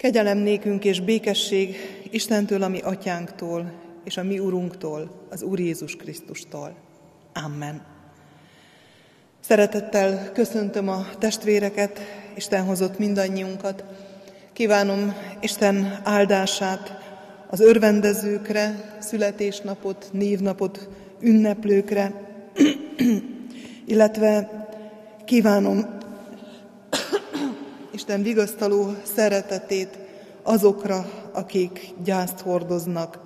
Kegyelem nékünk és békesség Istentől, a mi atyánktól, és a mi Urunktól, az Úr Jézus Krisztustól. Amen. Szeretettel köszöntöm a testvéreket, Isten hozott mindannyiunkat. Kívánom Isten áldását az örvendezőkre, születésnapot, névnapot ünneplőkre, illetve kívánom Isten vigasztaló szeretetét azokra, akik gyászt hordoznak,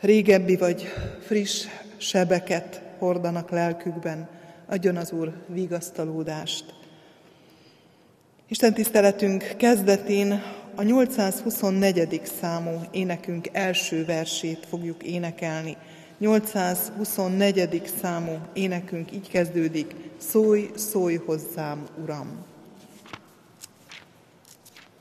régebbi vagy friss sebeket hordanak lelkükben. Adjon az Úr vigasztalódást. Isten tiszteletünk kezdetén a 824. számú énekünk első versét fogjuk énekelni. 824. számú énekünk így kezdődik, Szólj, szólj hozzám, Uram!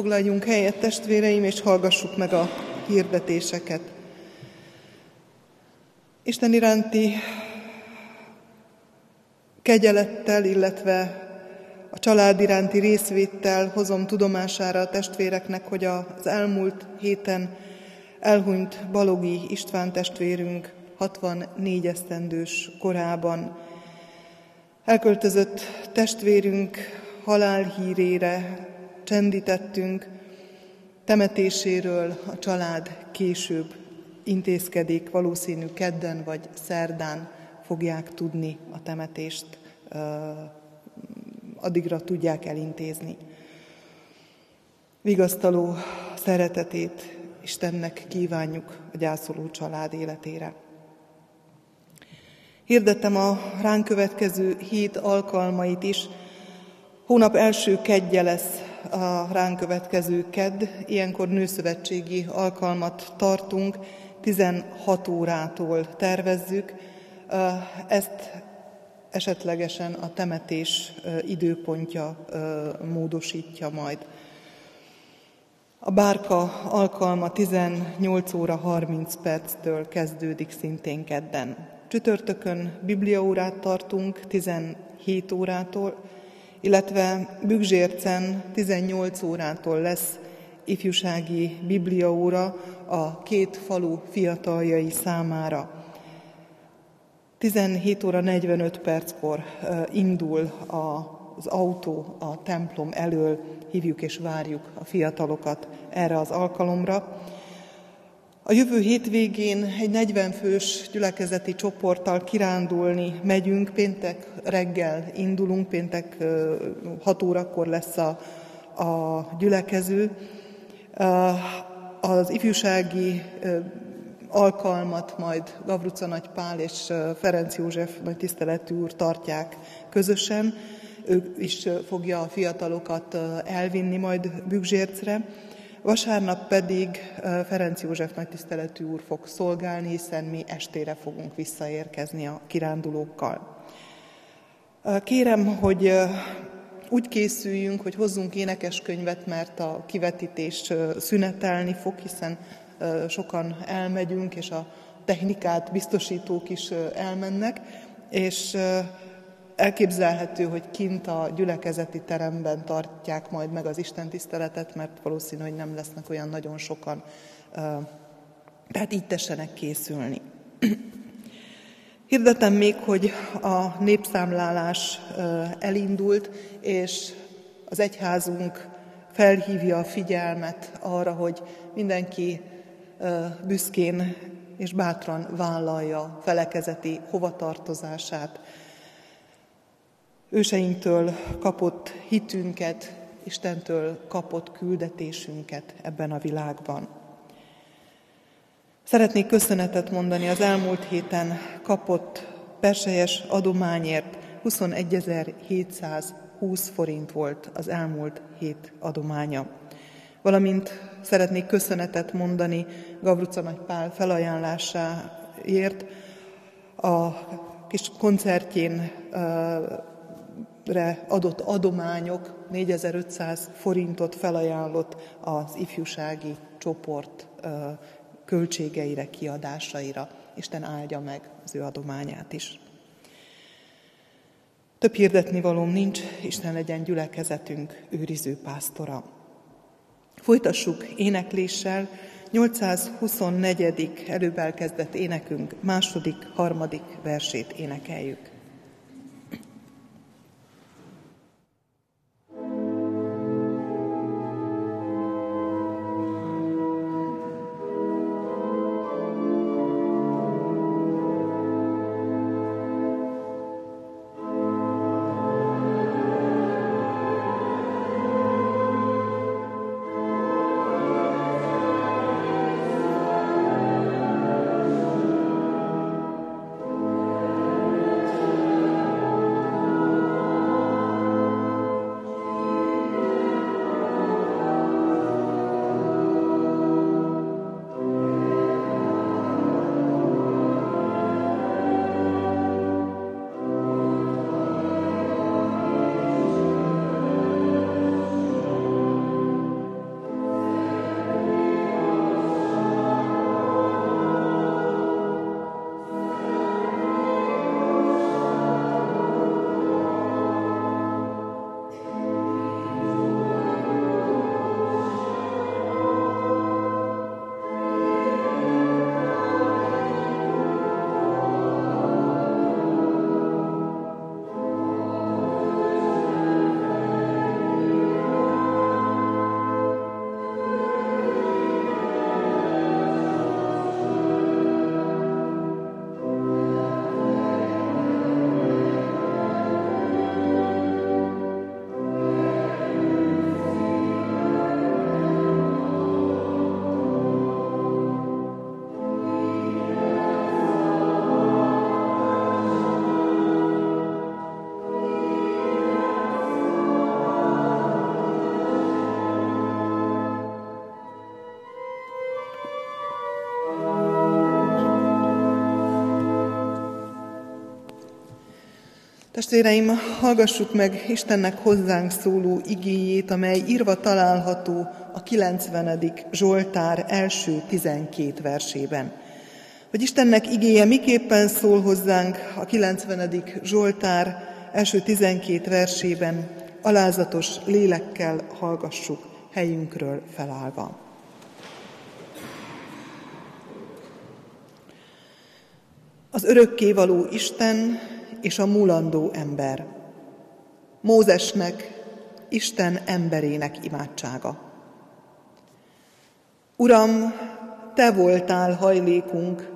Foglaljunk helyet, testvéreim, és hallgassuk meg a hirdetéseket. Isten iránti kegyelettel, illetve a család iránti részvéttel hozom tudomására a testvéreknek, hogy az elmúlt héten elhunyt Balogi István testvérünk 64 esztendős korában. Elköltözött testvérünk halálhírére csendítettünk, temetéséről a család később intézkedik, valószínű kedden vagy szerdán fogják tudni a temetést, addigra tudják elintézni. Vigasztaló szeretetét Istennek kívánjuk a gyászoló család életére. Hirdettem a ránk következő hét alkalmait is. Hónap első kedje lesz a ránk következő kedd, ilyenkor nőszövetségi alkalmat tartunk, 16 órától tervezzük. Ezt esetlegesen a temetés időpontja módosítja majd. A bárka alkalma 18 óra 30 perctől kezdődik szintén kedden. Csütörtökön bibliaórát tartunk 17 órától, illetve Bügzsércen 18 órától lesz ifjúsági bibliaóra a két falu fiataljai számára. 17 óra 45 perckor indul az autó a templom elől, hívjuk és várjuk a fiatalokat erre az alkalomra. A jövő hétvégén egy 40 fős gyülekezeti csoporttal kirándulni megyünk, péntek reggel indulunk, péntek 6 órakor lesz a, a gyülekező. Az ifjúsági alkalmat majd Gavruca Nagy Pál és Ferenc József nagy tiszteletű úr tartják közösen. Ő is fogja a fiatalokat elvinni majd Bügzsércre. Vasárnap pedig Ferenc József nagytiszteletű úr fog szolgálni, hiszen mi estére fogunk visszaérkezni a kirándulókkal. Kérem, hogy úgy készüljünk, hogy hozzunk énekeskönyvet, mert a kivetítés szünetelni fog, hiszen sokan elmegyünk, és a technikát biztosítók is elmennek, és elképzelhető, hogy kint a gyülekezeti teremben tartják majd meg az Isten tiszteletet, mert valószínű, hogy nem lesznek olyan nagyon sokan. Tehát így tessenek készülni. Hirdetem még, hogy a népszámlálás elindult, és az egyházunk felhívja a figyelmet arra, hogy mindenki büszkén és bátran vállalja felekezeti hovatartozását. Őseinktől kapott hitünket, Istentől kapott küldetésünket ebben a világban. Szeretnék köszönetet mondani az elmúlt héten kapott perselyes adományért 21.720 forint volt az elmúlt hét adománya. Valamint szeretnék köszönetet mondani Gavruca Pál felajánlásáért a kis koncertjén adott adományok 4500 forintot felajánlott az ifjúsági csoport költségeire, kiadásaira. Isten áldja meg az ő adományát is. Több hirdetni valóm nincs, Isten legyen gyülekezetünk őriző pásztora. Folytassuk énekléssel, 824. előbb elkezdett énekünk második, harmadik versét énekeljük. Testvéreim, hallgassuk meg Istennek hozzánk szóló igéjét, amely írva található a 90. Zsoltár első 12 versében. Hogy Istennek igéje miképpen szól hozzánk a 90. Zsoltár első 12 versében, alázatos lélekkel hallgassuk helyünkről felállva. Az örökkévaló Isten és a mulandó ember. Mózesnek, Isten emberének imádsága. Uram, Te voltál hajlékunk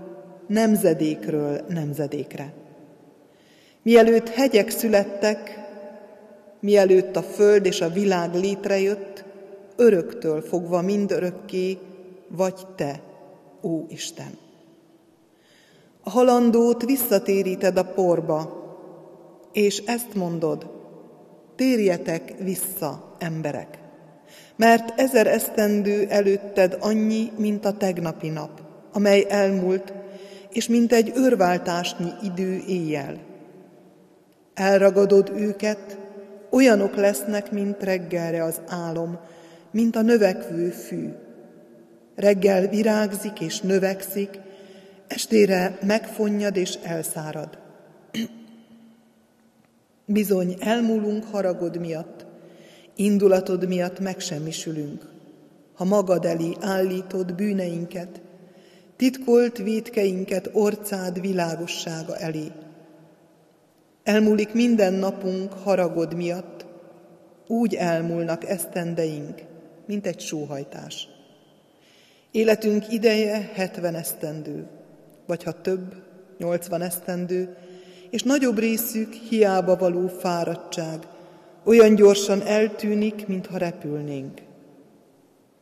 nemzedékről nemzedékre. Mielőtt hegyek születtek, mielőtt a föld és a világ létrejött, öröktől fogva mindörökké vagy Te, ó Isten. Halandót visszatéríted a porba, és ezt mondod, térjetek vissza, emberek, mert ezer esztendő előtted annyi, mint a tegnapi nap, amely elmúlt, és mint egy őrváltásnyi idő éjjel. Elragadod őket, olyanok lesznek, mint reggelre az álom, mint a növekvő fű. Reggel virágzik és növekszik, Estére megfonnyad és elszárad. Bizony elmúlunk haragod miatt, indulatod miatt megsemmisülünk, ha magad elé állítod bűneinket, titkolt vétkeinket orcád világossága elé. Elmúlik minden napunk haragod miatt, úgy elmúlnak esztendeink, mint egy sóhajtás. Életünk ideje hetven esztendő, vagy ha több, nyolcvan esztendő, és nagyobb részük hiába való fáradtság, olyan gyorsan eltűnik, mintha repülnénk.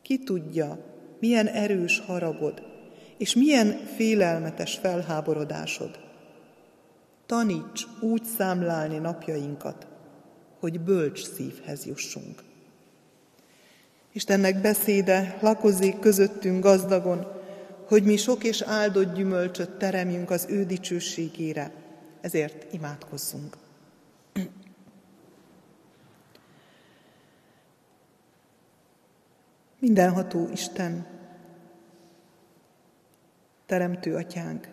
Ki tudja, milyen erős haragod, és milyen félelmetes felháborodásod. Taníts úgy számlálni napjainkat, hogy bölcs szívhez jussunk. Istennek beszéde lakozik közöttünk gazdagon, hogy mi sok és áldott gyümölcsöt teremjünk az ő dicsőségére, ezért imádkozzunk. Mindenható Isten, Teremtő Atyánk,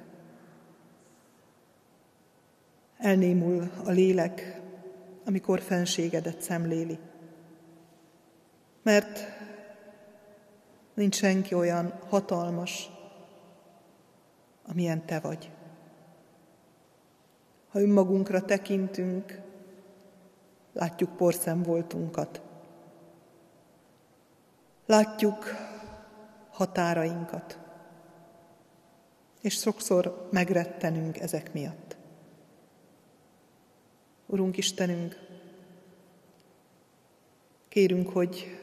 elnémul a lélek, amikor fenségedet szemléli. Mert nincs senki olyan hatalmas, amilyen Te vagy. Ha önmagunkra tekintünk, látjuk porszem voltunkat. Látjuk határainkat, és sokszor megrettenünk ezek miatt. Urunk Istenünk, kérünk, hogy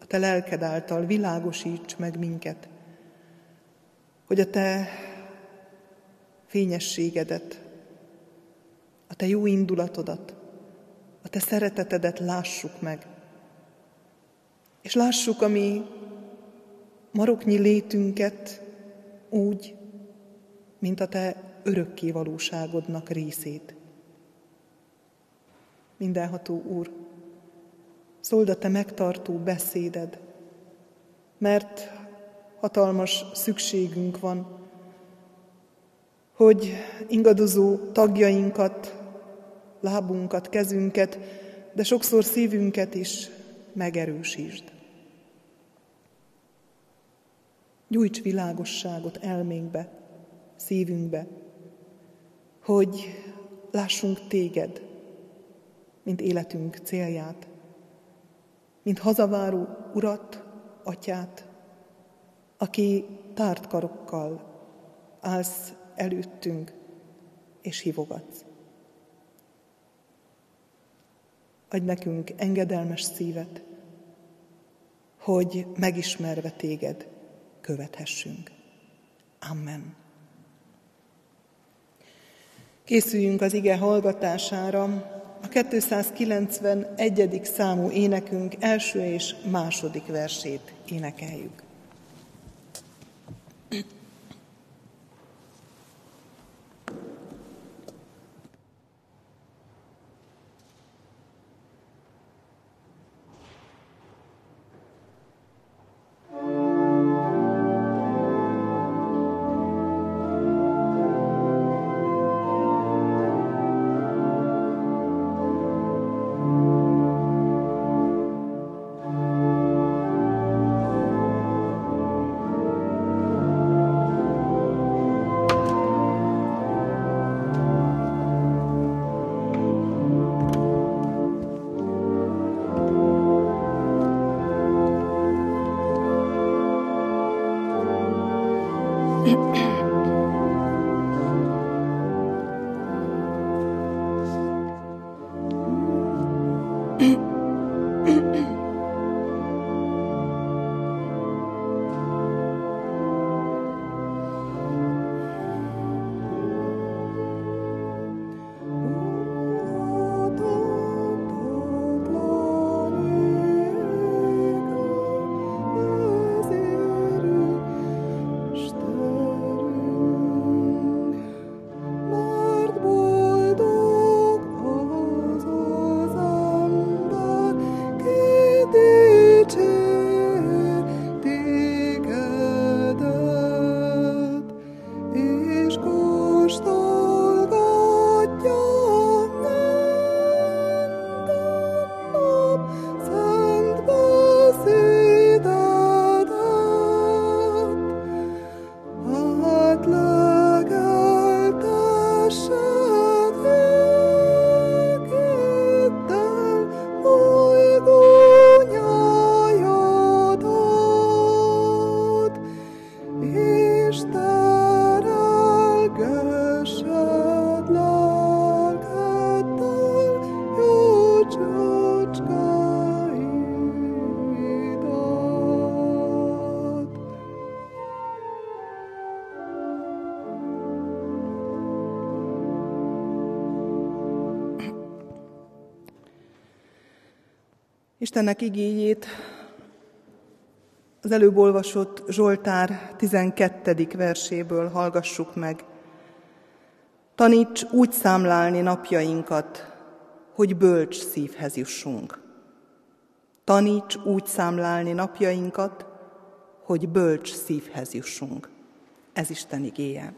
a Te lelked által világosíts meg minket, hogy a Te fényességedet, a Te jó indulatodat, a Te szeretetedet lássuk meg, és lássuk a mi maroknyi létünket úgy, mint a Te örökké valóságodnak részét. Mindenható Úr, szóld a Te megtartó beszéded, mert hatalmas szükségünk van, hogy ingadozó tagjainkat, lábunkat, kezünket, de sokszor szívünket is megerősítsd. Gyújts világosságot elménkbe, szívünkbe, hogy lássunk téged, mint életünk célját, mint hazaváró urat, atyát, aki tárt karokkal állsz előttünk, és hívogatsz. Adj nekünk engedelmes szívet, hogy megismerve téged követhessünk. Amen. Készüljünk az ige hallgatására. A 291. számú énekünk első és második versét énekeljük. Istennek igényét az előbb olvasott Zsoltár 12. verséből hallgassuk meg. Taníts úgy számlálni napjainkat, hogy bölcs szívhez jussunk. Taníts úgy számlálni napjainkat, hogy bölcs szívhez jussunk. Ez Isten igéje.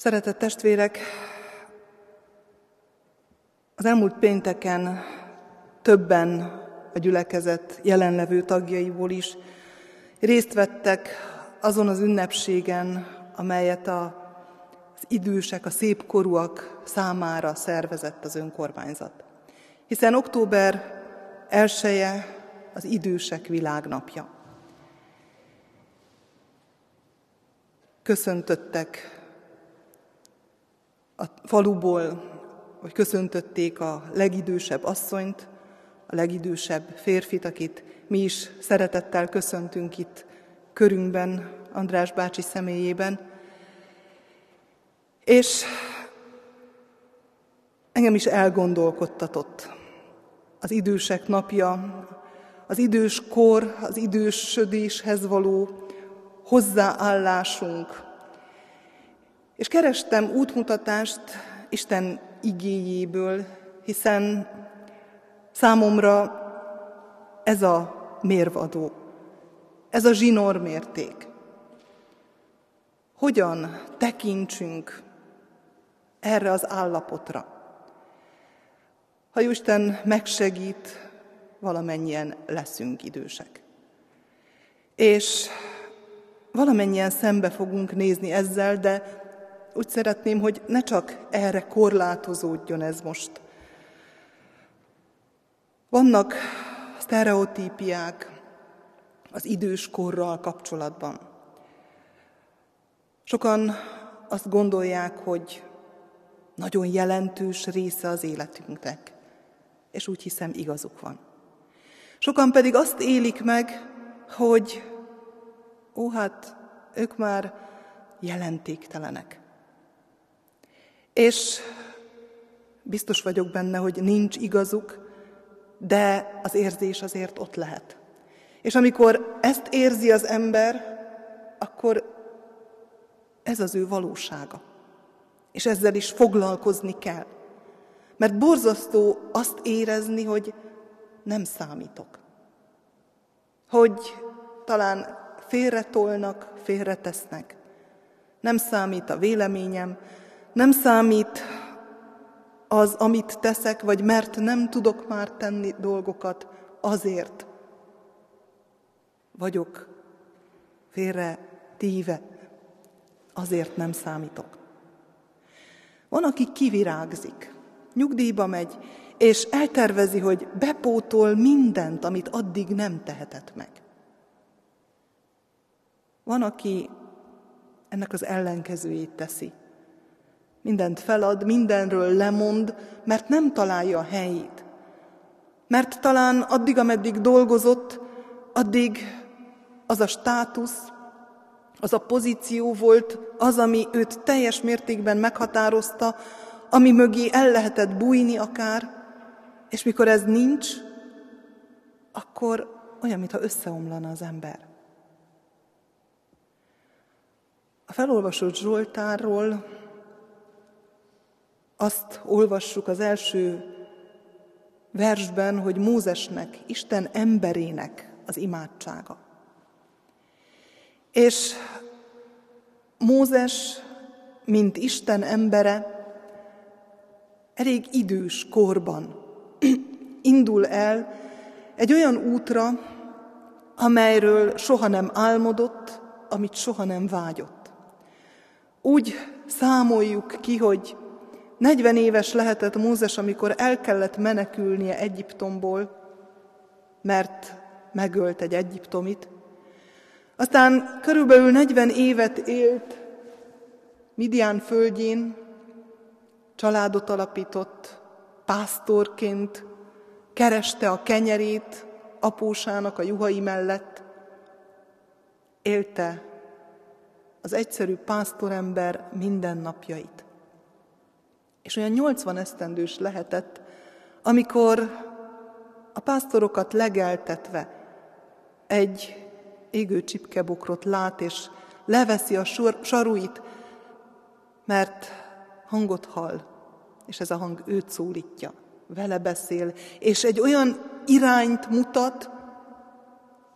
Szeretett testvérek, az elmúlt pénteken többen a gyülekezet jelenlevő tagjaiból is részt vettek azon az ünnepségen, amelyet a, az idősek, a szépkorúak számára szervezett az önkormányzat. Hiszen október 1 az idősek világnapja. Köszöntöttek a faluból, vagy köszöntötték a legidősebb asszonyt, a legidősebb férfit, akit mi is szeretettel köszöntünk itt körünkben, András bácsi személyében. És engem is elgondolkodtatott az idősek napja, az idős kor, az idősödéshez való hozzáállásunk, és kerestem útmutatást Isten igéjéből, hiszen számomra ez a mérvadó, ez a zsinór mérték. Hogyan tekintsünk erre az állapotra? Ha Isten megsegít, valamennyien leszünk idősek. És valamennyien szembe fogunk nézni ezzel, de úgy szeretném, hogy ne csak erre korlátozódjon ez most. Vannak sztereotípiák az idős korral kapcsolatban. Sokan azt gondolják, hogy nagyon jelentős része az életünknek, és úgy hiszem igazuk van. Sokan pedig azt élik meg, hogy ó, hát ők már jelentéktelenek. És biztos vagyok benne, hogy nincs igazuk, de az érzés azért ott lehet. És amikor ezt érzi az ember, akkor ez az ő valósága. És ezzel is foglalkozni kell. Mert borzasztó azt érezni, hogy nem számítok. Hogy talán félretolnak, félretesznek. Nem számít a véleményem, nem számít az, amit teszek, vagy mert nem tudok már tenni dolgokat, azért vagyok félre tíve, azért nem számítok. Van, aki kivirágzik, nyugdíjba megy, és eltervezi, hogy bepótol mindent, amit addig nem tehetett meg. Van, aki ennek az ellenkezőjét teszi. Mindent felad, mindenről lemond, mert nem találja a helyét. Mert talán addig, ameddig dolgozott, addig az a státusz, az a pozíció volt az, ami őt teljes mértékben meghatározta, ami mögé el lehetett bújni akár, és mikor ez nincs, akkor olyan, mintha összeomlana az ember. A felolvasott Zsoltárról azt olvassuk az első versben, hogy Mózesnek, Isten emberének az imádsága. És Mózes, mint Isten embere, elég idős korban indul el egy olyan útra, amelyről soha nem álmodott, amit soha nem vágyott. Úgy számoljuk ki, hogy 40 éves lehetett Mózes, amikor el kellett menekülnie Egyiptomból, mert megölt egy egyiptomit. Aztán körülbelül 40 évet élt Midian földjén, családot alapított, pásztorként, kereste a kenyerét apósának a juhai mellett, élte az egyszerű pásztorember mindennapjait. És olyan 80 esztendős lehetett, amikor a pásztorokat legeltetve egy égő csipkebokrot lát, és leveszi a saruit, mert hangot hall, és ez a hang őt szólítja, vele beszél, és egy olyan irányt mutat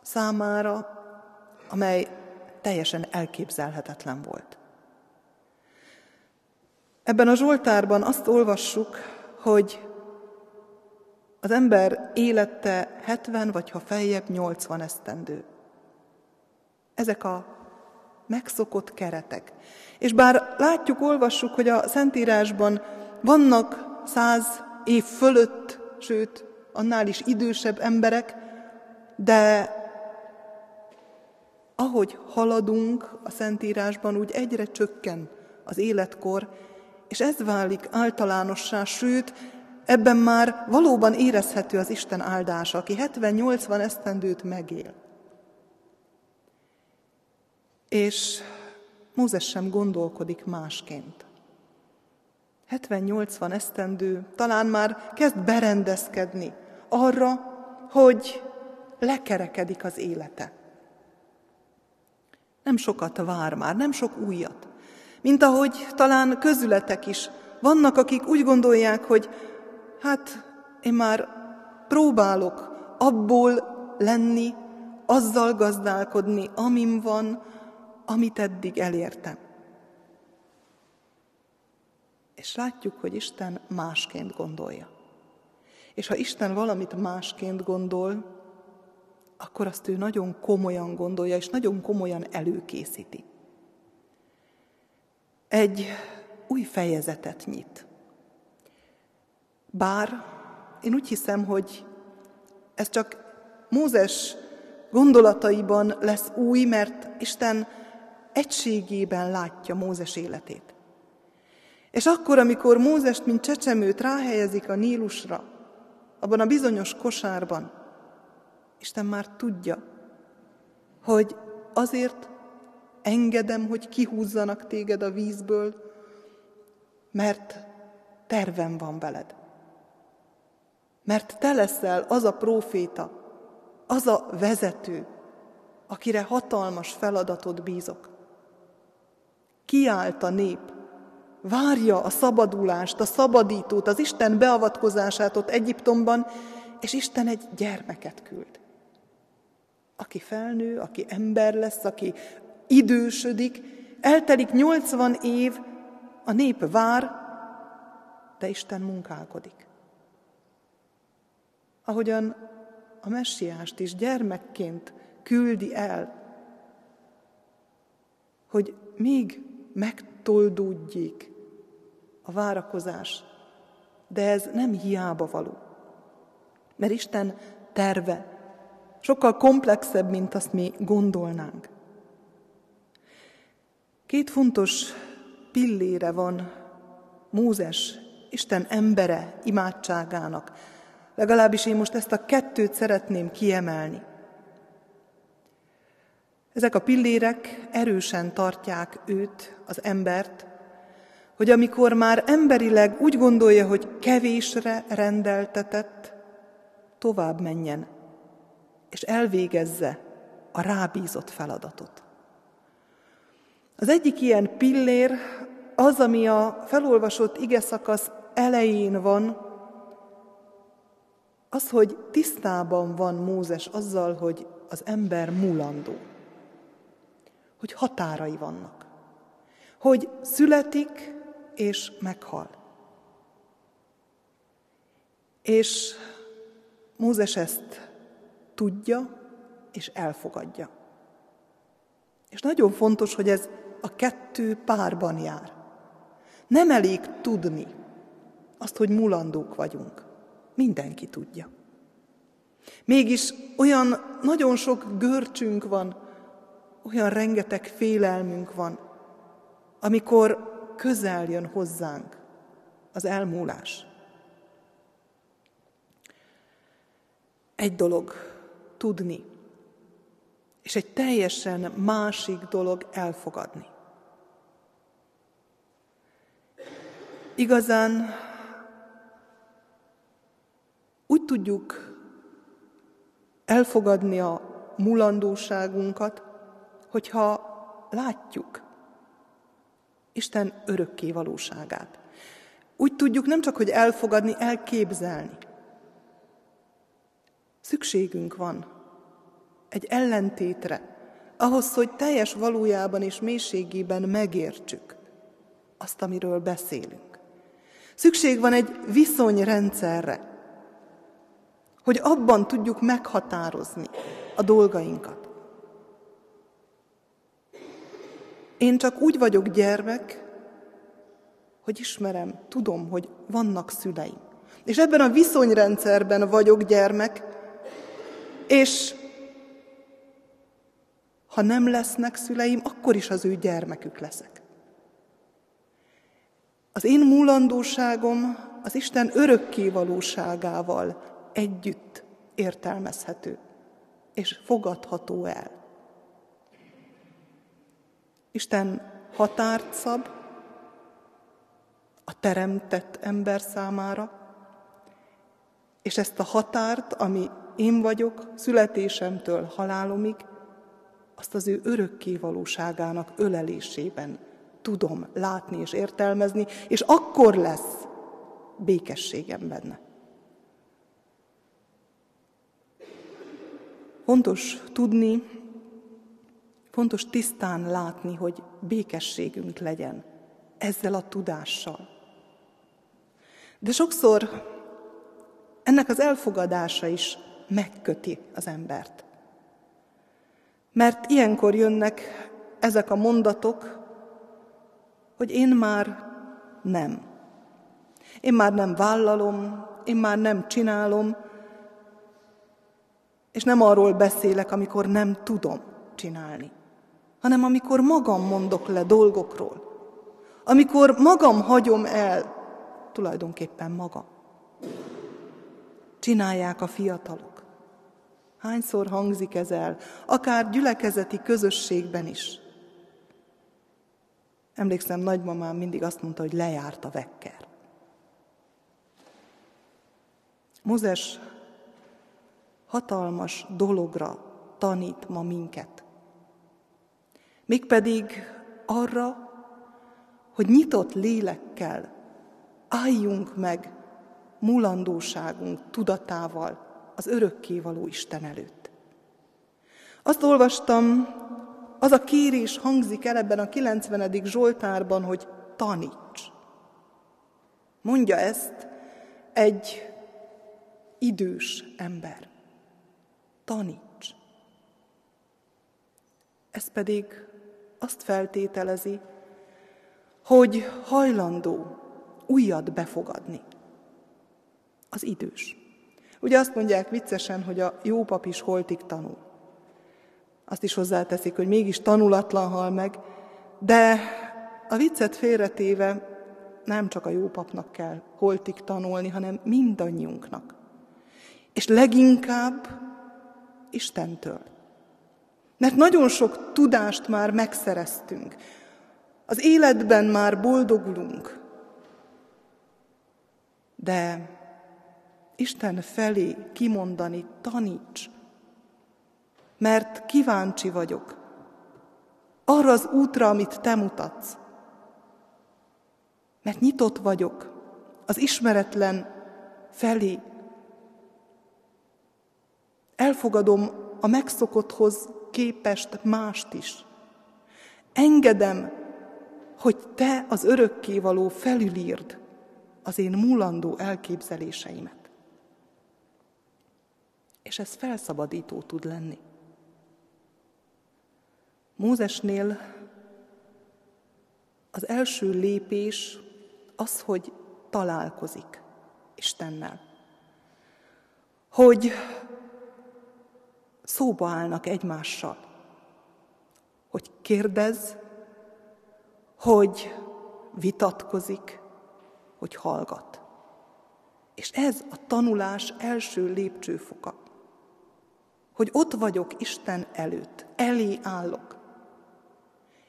számára, amely teljesen elképzelhetetlen volt. Ebben a Zsoltárban azt olvassuk, hogy az ember élete 70 vagy ha feljebb 80 esztendő. Ezek a megszokott keretek. És bár látjuk, olvassuk, hogy a Szentírásban vannak száz év fölött, sőt, annál is idősebb emberek, de ahogy haladunk a Szentírásban, úgy egyre csökken az életkor, és ez válik általánossá, sőt, ebben már valóban érezhető az Isten áldása, aki 70-80 esztendőt megél. És Mózes sem gondolkodik másként. 70-80 esztendő talán már kezd berendezkedni arra, hogy lekerekedik az élete. Nem sokat vár már, nem sok újat. Mint ahogy talán közületek is vannak, akik úgy gondolják, hogy hát én már próbálok abból lenni, azzal gazdálkodni, amim van, amit eddig elértem. És látjuk, hogy Isten másként gondolja. És ha Isten valamit másként gondol, akkor azt ő nagyon komolyan gondolja, és nagyon komolyan előkészíti. Egy új fejezetet nyit. Bár én úgy hiszem, hogy ez csak Mózes gondolataiban lesz új, mert Isten egységében látja Mózes életét. És akkor, amikor Mózest, mint csecsemőt ráhelyezik a Nílusra, abban a bizonyos kosárban, Isten már tudja, hogy azért engedem, hogy kihúzzanak téged a vízből, mert tervem van veled. Mert te leszel az a próféta, az a vezető, akire hatalmas feladatot bízok. Kiállt a nép, várja a szabadulást, a szabadítót, az Isten beavatkozását ott Egyiptomban, és Isten egy gyermeket küld. Aki felnő, aki ember lesz, aki idősödik, eltelik 80 év, a nép vár, de Isten munkálkodik. Ahogyan a messiást is gyermekként küldi el, hogy még megtoldódjék a várakozás, de ez nem hiába való. Mert Isten terve sokkal komplexebb, mint azt mi gondolnánk. Két fontos pillére van Mózes, Isten embere imádságának. Legalábbis én most ezt a kettőt szeretném kiemelni. Ezek a pillérek erősen tartják őt, az embert, hogy amikor már emberileg úgy gondolja, hogy kevésre rendeltetett, tovább menjen, és elvégezze a rábízott feladatot. Az egyik ilyen pillér az, ami a felolvasott ige szakasz elején van, az, hogy tisztában van Mózes azzal, hogy az ember mulandó, hogy határai vannak, hogy születik és meghal. És Mózes ezt tudja és elfogadja. És nagyon fontos, hogy ez a kettő párban jár. Nem elég tudni azt, hogy mulandók vagyunk. Mindenki tudja. Mégis olyan nagyon sok görcsünk van, olyan rengeteg félelmünk van, amikor közel jön hozzánk az elmúlás. Egy dolog tudni, és egy teljesen másik dolog elfogadni. Igazán úgy tudjuk elfogadni a mulandóságunkat, hogyha látjuk Isten örökké valóságát. Úgy tudjuk nem csak, hogy elfogadni, elképzelni. Szükségünk van egy ellentétre, ahhoz, hogy teljes valójában és mélységében megértsük azt, amiről beszélünk. Szükség van egy viszonyrendszerre, hogy abban tudjuk meghatározni a dolgainkat. Én csak úgy vagyok gyermek, hogy ismerem, tudom, hogy vannak szüleim. És ebben a viszonyrendszerben vagyok gyermek, és ha nem lesznek szüleim, akkor is az ő gyermekük leszek. Az én múlandóságom az Isten örökké valóságával együtt értelmezhető és fogadható el. Isten határt szab a teremtett ember számára, és ezt a határt, ami én vagyok, születésemtől halálomig, azt az ő örökké valóságának ölelésében tudom látni és értelmezni, és akkor lesz békességem benne. Fontos tudni, fontos tisztán látni, hogy békességünk legyen ezzel a tudással. De sokszor ennek az elfogadása is megköti az embert. Mert ilyenkor jönnek ezek a mondatok, hogy én már nem. Én már nem vállalom, én már nem csinálom, és nem arról beszélek, amikor nem tudom csinálni, hanem amikor magam mondok le dolgokról, amikor magam hagyom el, tulajdonképpen magam. Csinálják a fiatalok. Hányszor hangzik ez el, akár gyülekezeti közösségben is. Emlékszem, nagymamám mindig azt mondta, hogy lejárt a vekker. Mózes hatalmas dologra tanít ma minket. Mégpedig arra, hogy nyitott lélekkel álljunk meg mulandóságunk tudatával az örökkévaló Isten előtt. Azt olvastam, az a kérés hangzik el ebben a 90. Zsoltárban, hogy taníts. Mondja ezt egy idős ember taníts. Ez pedig azt feltételezi, hogy hajlandó újat befogadni. Az idős. Ugye azt mondják viccesen, hogy a jó pap is holtig tanul. Azt is hozzáteszik, hogy mégis tanulatlan hal meg, de a viccet félretéve nem csak a jó papnak kell holtig tanulni, hanem mindannyiunknak. És leginkább Istentől. Mert nagyon sok tudást már megszereztünk. Az életben már boldogulunk. De Isten felé kimondani taníts, mert kíváncsi vagyok arra az útra, amit te mutatsz. Mert nyitott vagyok az ismeretlen felé, Elfogadom a megszokotthoz képest mást is. Engedem, hogy te az örökkévaló felülírd az én múlandó elképzeléseimet. És ez felszabadító tud lenni. Mózesnél az első lépés az, hogy találkozik Istennel. Hogy szóba állnak egymással. Hogy kérdez, hogy vitatkozik, hogy hallgat. És ez a tanulás első lépcsőfoka. hogy ott vagyok Isten előtt, elé állok,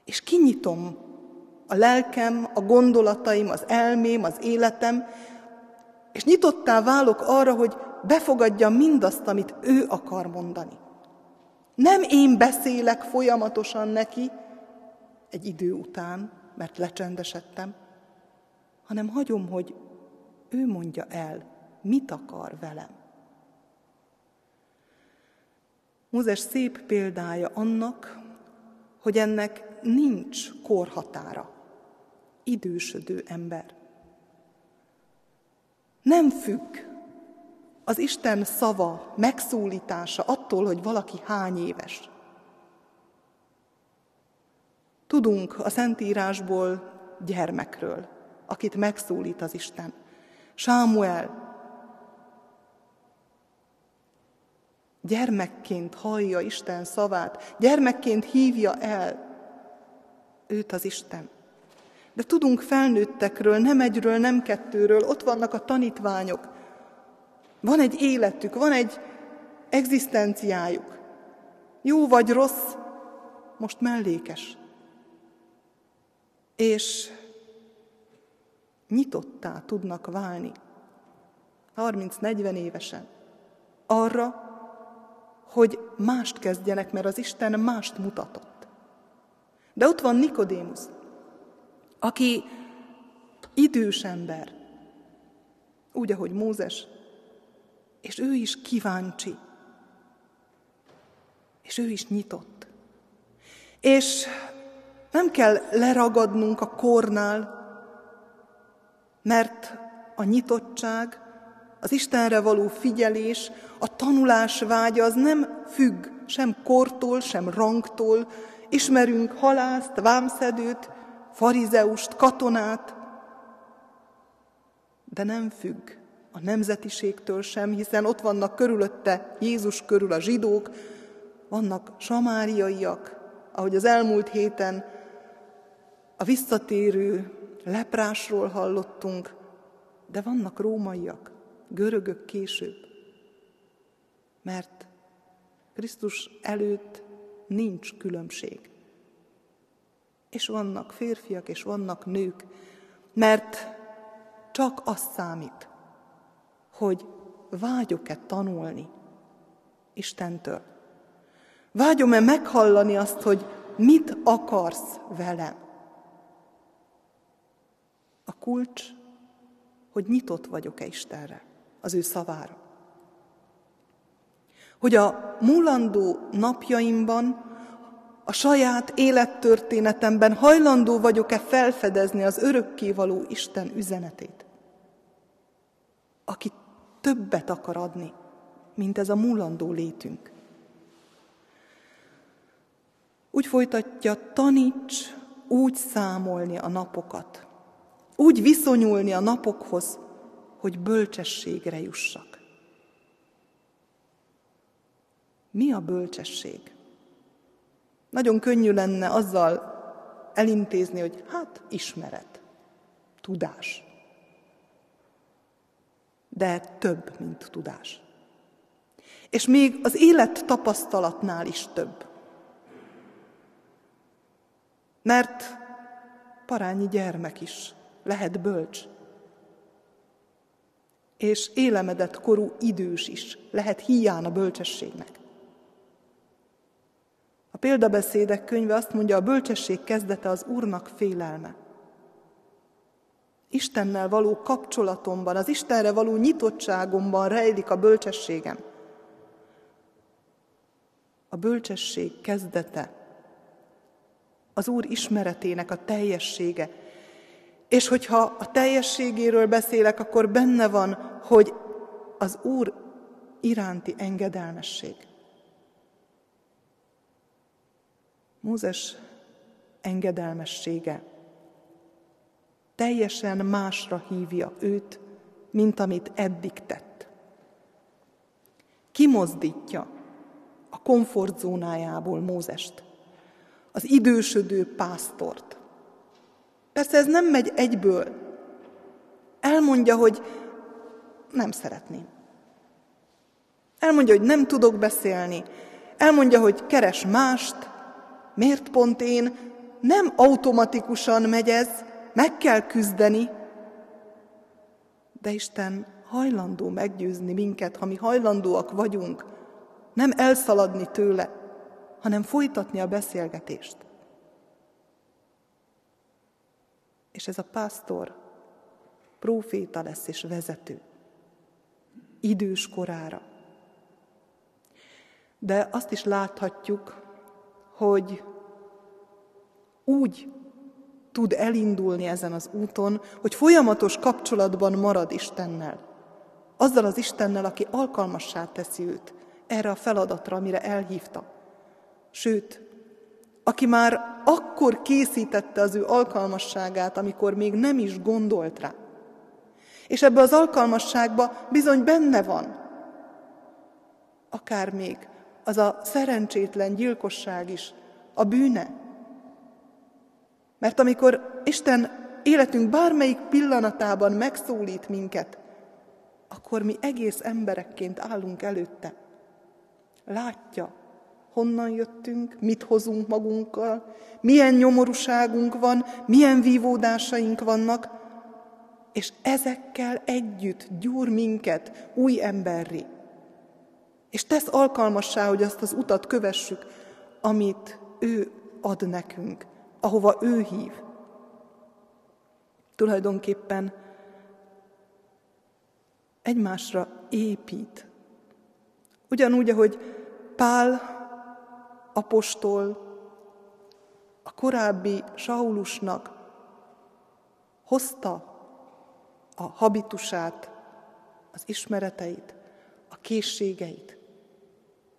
és kinyitom a lelkem, a gondolataim, az elmém, az életem, és nyitottá válok arra, hogy befogadjam mindazt, amit ő akar mondani. Nem én beszélek folyamatosan neki egy idő után, mert lecsendesedtem, hanem hagyom, hogy ő mondja el, mit akar velem. Mózes szép példája annak, hogy ennek nincs korhatára. Idősödő ember. Nem függ az Isten szava, megszólítása attól, hogy valaki hány éves. Tudunk a Szentírásból gyermekről, akit megszólít az Isten. Sámuel gyermekként hallja Isten szavát, gyermekként hívja el őt az Isten. De tudunk felnőttekről, nem egyről, nem kettőről, ott vannak a tanítványok. Van egy életük, van egy egzisztenciájuk. Jó vagy rossz, most mellékes. És nyitottá tudnak válni 30-40 évesen arra, hogy mást kezdjenek, mert az Isten mást mutatott. De ott van Nikodémus, aki idős ember, úgy, ahogy Mózes, és ő is kíváncsi, és ő is nyitott. És nem kell leragadnunk a kornál, mert a nyitottság, az Istenre való figyelés, a tanulás vágya az nem függ sem kortól, sem rangtól. Ismerünk halászt, vámszedőt, farizeust, katonát, de nem függ a nemzetiségtől sem, hiszen ott vannak körülötte Jézus körül a zsidók, vannak samáriaiak, ahogy az elmúlt héten a visszatérő leprásról hallottunk, de vannak rómaiak, görögök később. Mert Krisztus előtt nincs különbség. És vannak férfiak, és vannak nők, mert csak az számít, hogy vágyok-e tanulni Istentől. Vágyom-e meghallani azt, hogy mit akarsz velem? A kulcs, hogy nyitott vagyok-e Istenre, az ő szavára. Hogy a múlandó napjaimban, a saját élettörténetemben hajlandó vagyok-e felfedezni az örökkévaló Isten üzenetét, aki többet akar adni, mint ez a múlandó létünk. Úgy folytatja, taníts úgy számolni a napokat, úgy viszonyulni a napokhoz, hogy bölcsességre jussak. Mi a bölcsesség? Nagyon könnyű lenne azzal elintézni, hogy hát ismeret, tudás. De több, mint tudás. És még az élet tapasztalatnál is több. Mert parányi gyermek is lehet bölcs. És élemedett korú idős is lehet hiány a bölcsességnek. A példabeszédek könyve azt mondja, a bölcsesség kezdete az Úrnak félelme. Istennel való kapcsolatomban, az Istenre való nyitottságomban rejlik a bölcsességem. A bölcsesség kezdete az Úr ismeretének a teljessége, és hogyha a teljességéről beszélek, akkor benne van, hogy az Úr iránti engedelmesség. Mózes engedelmessége teljesen másra hívja őt, mint amit eddig tett. Kimozdítja a komfortzónájából Mózest, az idősödő pásztort, Persze ez nem megy egyből. Elmondja, hogy nem szeretném. Elmondja, hogy nem tudok beszélni. Elmondja, hogy keres mást. Miért pont én? Nem automatikusan megy ez, meg kell küzdeni. De Isten hajlandó meggyőzni minket, ha mi hajlandóak vagyunk, nem elszaladni tőle, hanem folytatni a beszélgetést. És ez a pásztor próféta lesz és vezető. Idős korára. De azt is láthatjuk, hogy úgy tud elindulni ezen az úton, hogy folyamatos kapcsolatban marad Istennel. Azzal az Istennel, aki alkalmassá teszi őt erre a feladatra, amire elhívta. Sőt, aki már akkor készítette az ő alkalmasságát, amikor még nem is gondolt rá. És ebbe az alkalmasságba bizony benne van, akár még az a szerencsétlen gyilkosság is, a bűne. Mert amikor Isten életünk bármelyik pillanatában megszólít minket, akkor mi egész emberekként állunk előtte. Látja, honnan jöttünk, mit hozunk magunkkal, milyen nyomorúságunk van, milyen vívódásaink vannak, és ezekkel együtt gyúr minket új emberri. És tesz alkalmassá, hogy azt az utat kövessük, amit ő ad nekünk, ahova ő hív. Tulajdonképpen egymásra épít. Ugyanúgy, ahogy Pál apostol a korábbi Saulusnak hozta a habitusát, az ismereteit, a készségeit,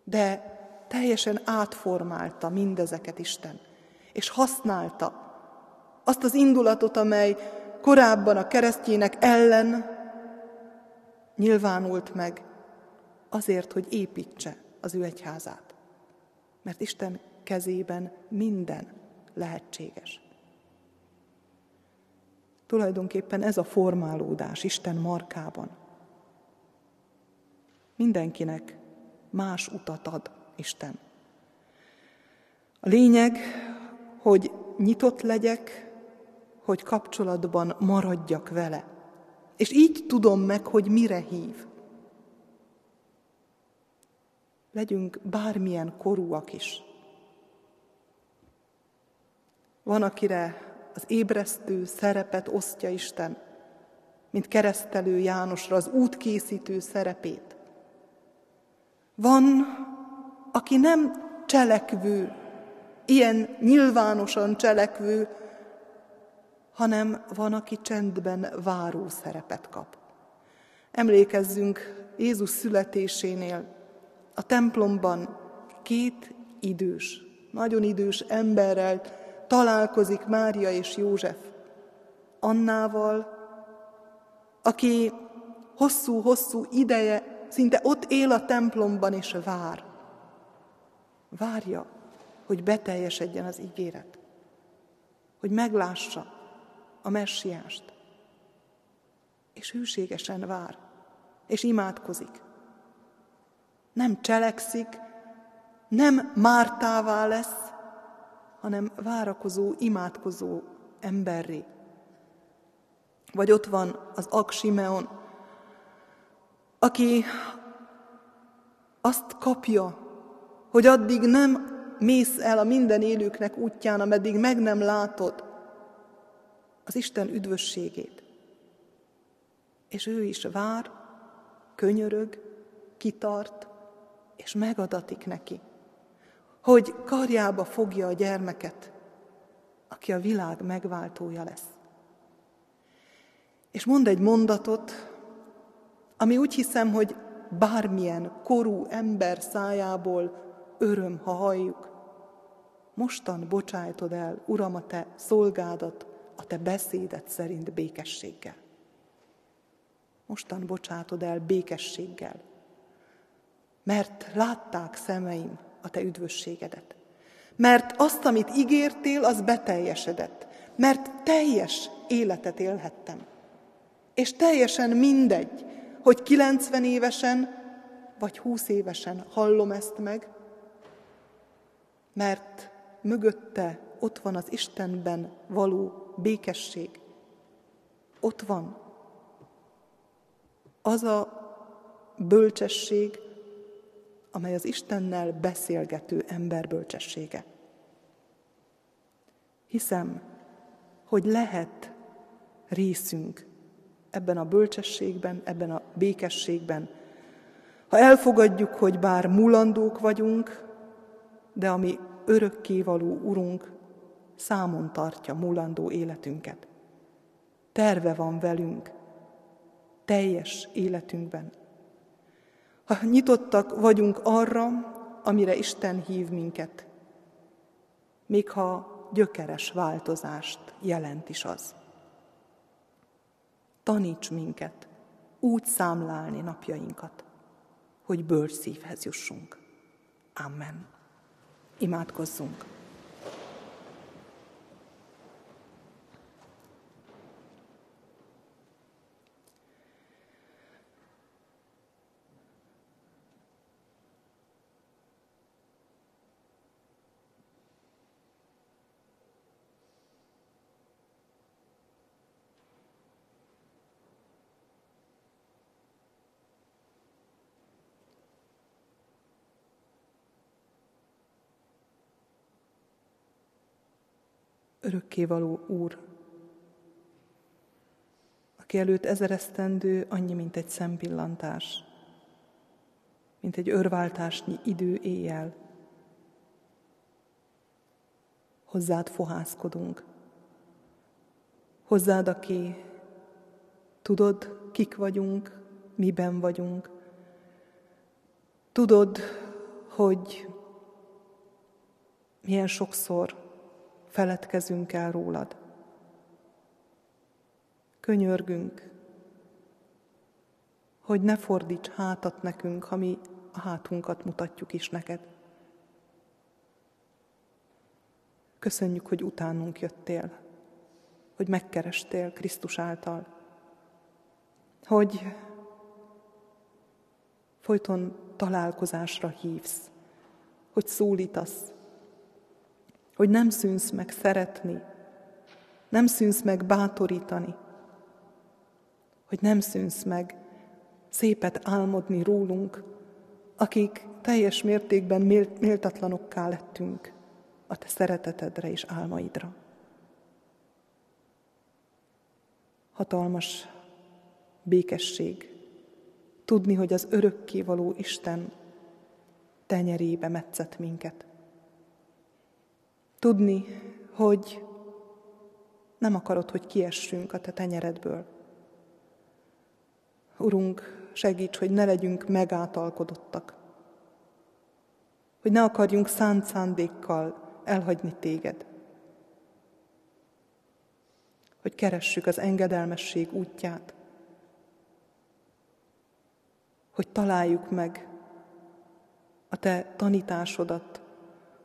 de teljesen átformálta mindezeket Isten, és használta azt az indulatot, amely korábban a keresztjének ellen nyilvánult meg, azért, hogy építse az ő egyházát. Mert Isten kezében minden lehetséges. Tulajdonképpen ez a formálódás Isten markában. Mindenkinek más utat ad Isten. A lényeg, hogy nyitott legyek, hogy kapcsolatban maradjak vele. És így tudom meg, hogy mire hív. Legyünk bármilyen korúak is. Van, akire az ébresztő szerepet osztja Isten, mint keresztelő Jánosra az útkészítő szerepét. Van, aki nem cselekvő, ilyen nyilvánosan cselekvő, hanem van, aki csendben váró szerepet kap. Emlékezzünk Jézus születésénél, a templomban két idős, nagyon idős emberrel találkozik Mária és József. Annával, aki hosszú-hosszú ideje szinte ott él a templomban és vár. Várja, hogy beteljesedjen az ígéret, hogy meglássa a messiást. És hűségesen vár, és imádkozik. Nem cselekszik, nem Mártává lesz, hanem várakozó, imádkozó emberré. Vagy ott van az Aksimeon, aki azt kapja, hogy addig nem mész el a minden élőknek útján, ameddig meg nem látod az Isten üdvösségét. És ő is vár, könyörög, kitart, és megadatik neki hogy karjába fogja a gyermeket, aki a világ megváltója lesz. És mond egy mondatot, ami úgy hiszem, hogy bármilyen korú ember szájából öröm, ha halljuk. Mostan bocsájtod el, Uram, a te szolgádat, a te beszédet szerint békességgel. Mostan bocsátod el békességgel, mert látták szemeim, a te üdvösségedet. Mert azt, amit ígértél, az beteljesedett. Mert teljes életet élhettem. És teljesen mindegy, hogy 90 évesen, vagy húsz évesen hallom ezt meg, mert mögötte ott van az Istenben való békesség. Ott van az a bölcsesség, amely az Istennel beszélgető ember bölcsessége. Hiszem, hogy lehet részünk ebben a bölcsességben, ebben a békességben. Ha elfogadjuk, hogy bár mulandók vagyunk, de ami örökkévaló Urunk számon tartja mulandó életünket. Terve van velünk, teljes életünkben. Ha nyitottak vagyunk arra, amire Isten hív minket, még ha gyökeres változást jelent is az. Taníts minket úgy számlálni napjainkat, hogy bölcs szívhez jussunk. Amen. Imádkozzunk! Örökkévaló Úr, aki előtt ezeresztendő annyi, mint egy szempillantás, mint egy örváltásnyi idő éjjel. Hozzád fohászkodunk. Hozzád, aki tudod, kik vagyunk, miben vagyunk. Tudod, hogy milyen sokszor feledkezünk el rólad. Könyörgünk, hogy ne fordíts hátat nekünk, ha mi a hátunkat mutatjuk is neked. Köszönjük, hogy utánunk jöttél, hogy megkerestél Krisztus által, hogy folyton találkozásra hívsz, hogy szólítasz, hogy nem szűnsz meg szeretni, nem szűnsz meg bátorítani, hogy nem szűnsz meg szépet álmodni rólunk, akik teljes mértékben méltatlanokká lettünk a te szeretetedre és álmaidra. Hatalmas békesség, tudni, hogy az örökkévaló Isten tenyerébe metszett minket. Tudni, hogy nem akarod, hogy kiessünk a te tenyeredből. Urunk, segíts, hogy ne legyünk megátalkodottak, hogy ne akarjunk szánt szándékkal elhagyni téged, hogy keressük az engedelmesség útját, hogy találjuk meg a te tanításodat,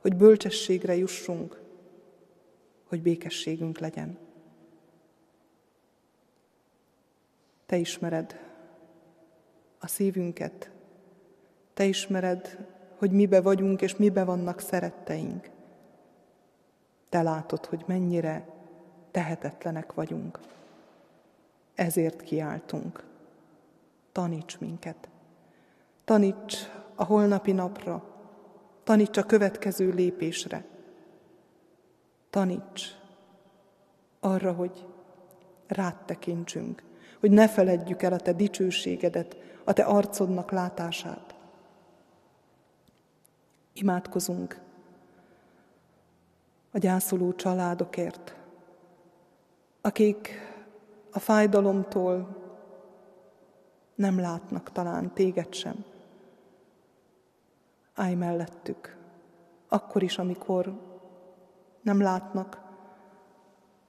hogy bölcsességre jussunk, hogy békességünk legyen. Te ismered a szívünket, Te ismered, hogy mibe vagyunk és mibe vannak szeretteink. Te látod, hogy mennyire tehetetlenek vagyunk. Ezért kiáltunk. Taníts minket. Taníts a holnapi napra, Taníts a következő lépésre. Taníts arra, hogy rád tekintsünk, hogy ne feledjük el a te dicsőségedet, a te arcodnak látását. Imádkozunk a gyászoló családokért, akik a fájdalomtól nem látnak talán téged sem állj mellettük, akkor is, amikor nem látnak,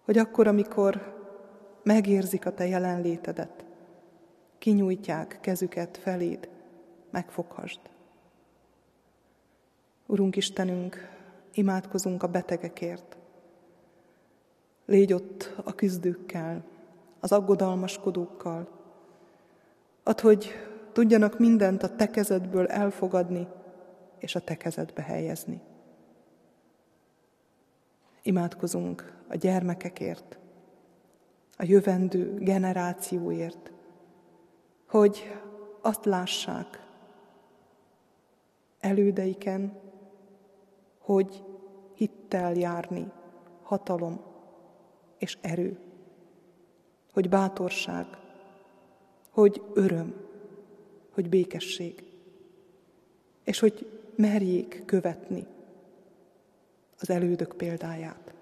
hogy akkor, amikor megérzik a te jelenlétedet, kinyújtják kezüket feléd, megfoghasd. Urunk Istenünk, imádkozunk a betegekért. Légy ott a küzdőkkel, az aggodalmaskodókkal. Add, hogy tudjanak mindent a te kezedből elfogadni és a te kezedbe helyezni. Imádkozunk a gyermekekért, a jövendő generációért, hogy azt lássák elődeiken, hogy hittel járni, hatalom és erő, hogy bátorság, hogy öröm, hogy békesség, és hogy merjék követni az elődök példáját.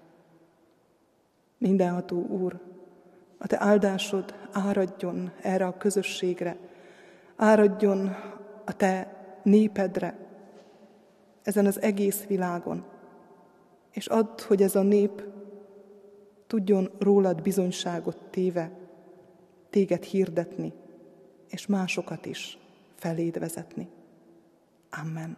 Mindenható Úr, a Te áldásod áradjon erre a közösségre, áradjon a Te népedre, ezen az egész világon, és add, hogy ez a nép tudjon rólad bizonyságot téve, téged hirdetni, és másokat is feléd vezetni. Amen.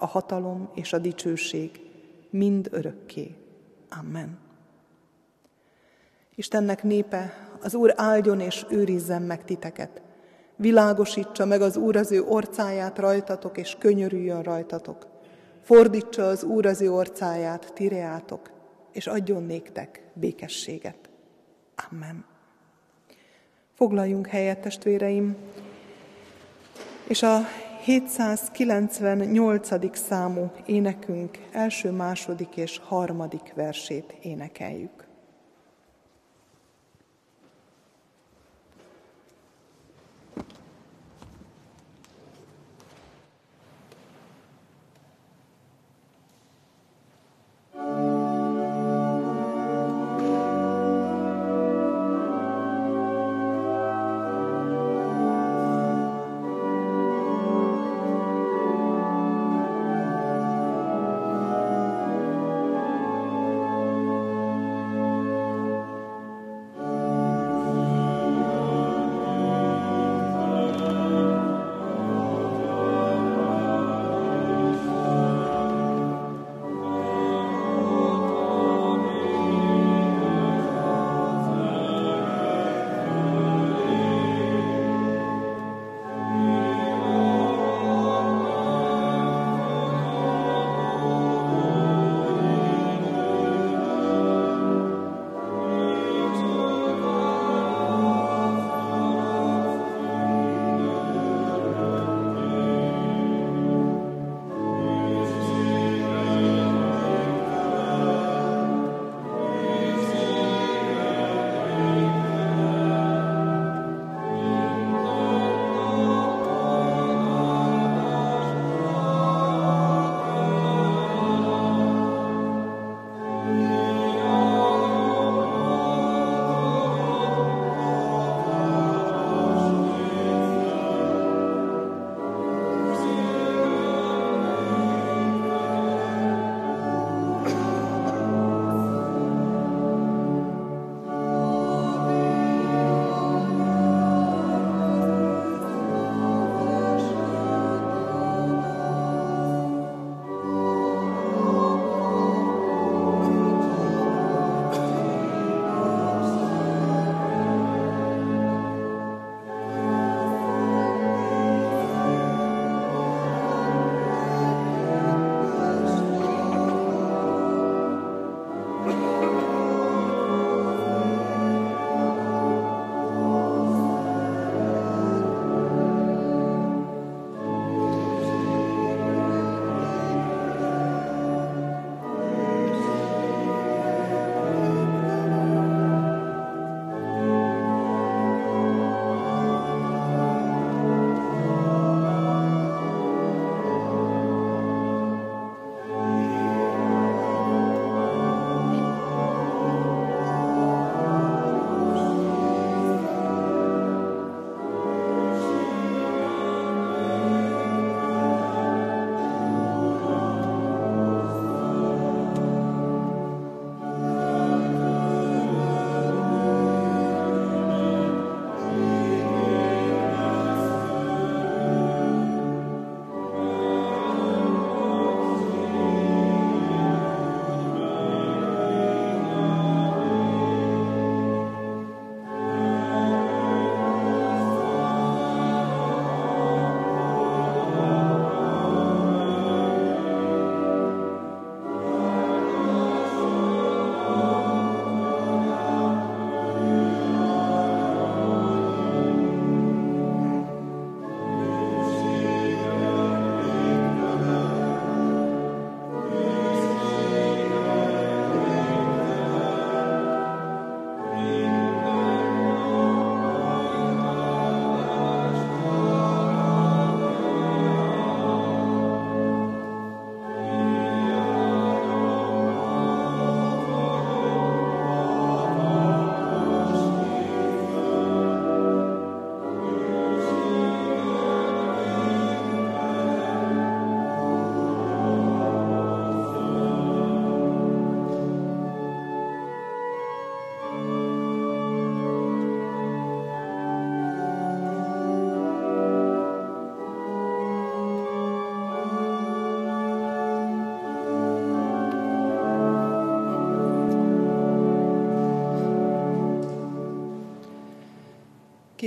a hatalom és a dicsőség mind örökké. Amen. Istennek népe, az Úr áldjon és őrizzen meg titeket. Világosítsa meg az Úr az ő orcáját rajtatok, és könyörüljön rajtatok. Fordítsa az Úr az ő orcáját, tireátok, és adjon néktek békességet. Amen. Foglaljunk helyet, testvéreim, és a 798. számú énekünk első, második és harmadik versét énekeljük.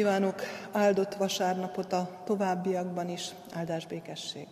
Kívánok áldott vasárnapot a továbbiakban is, áldás békesség!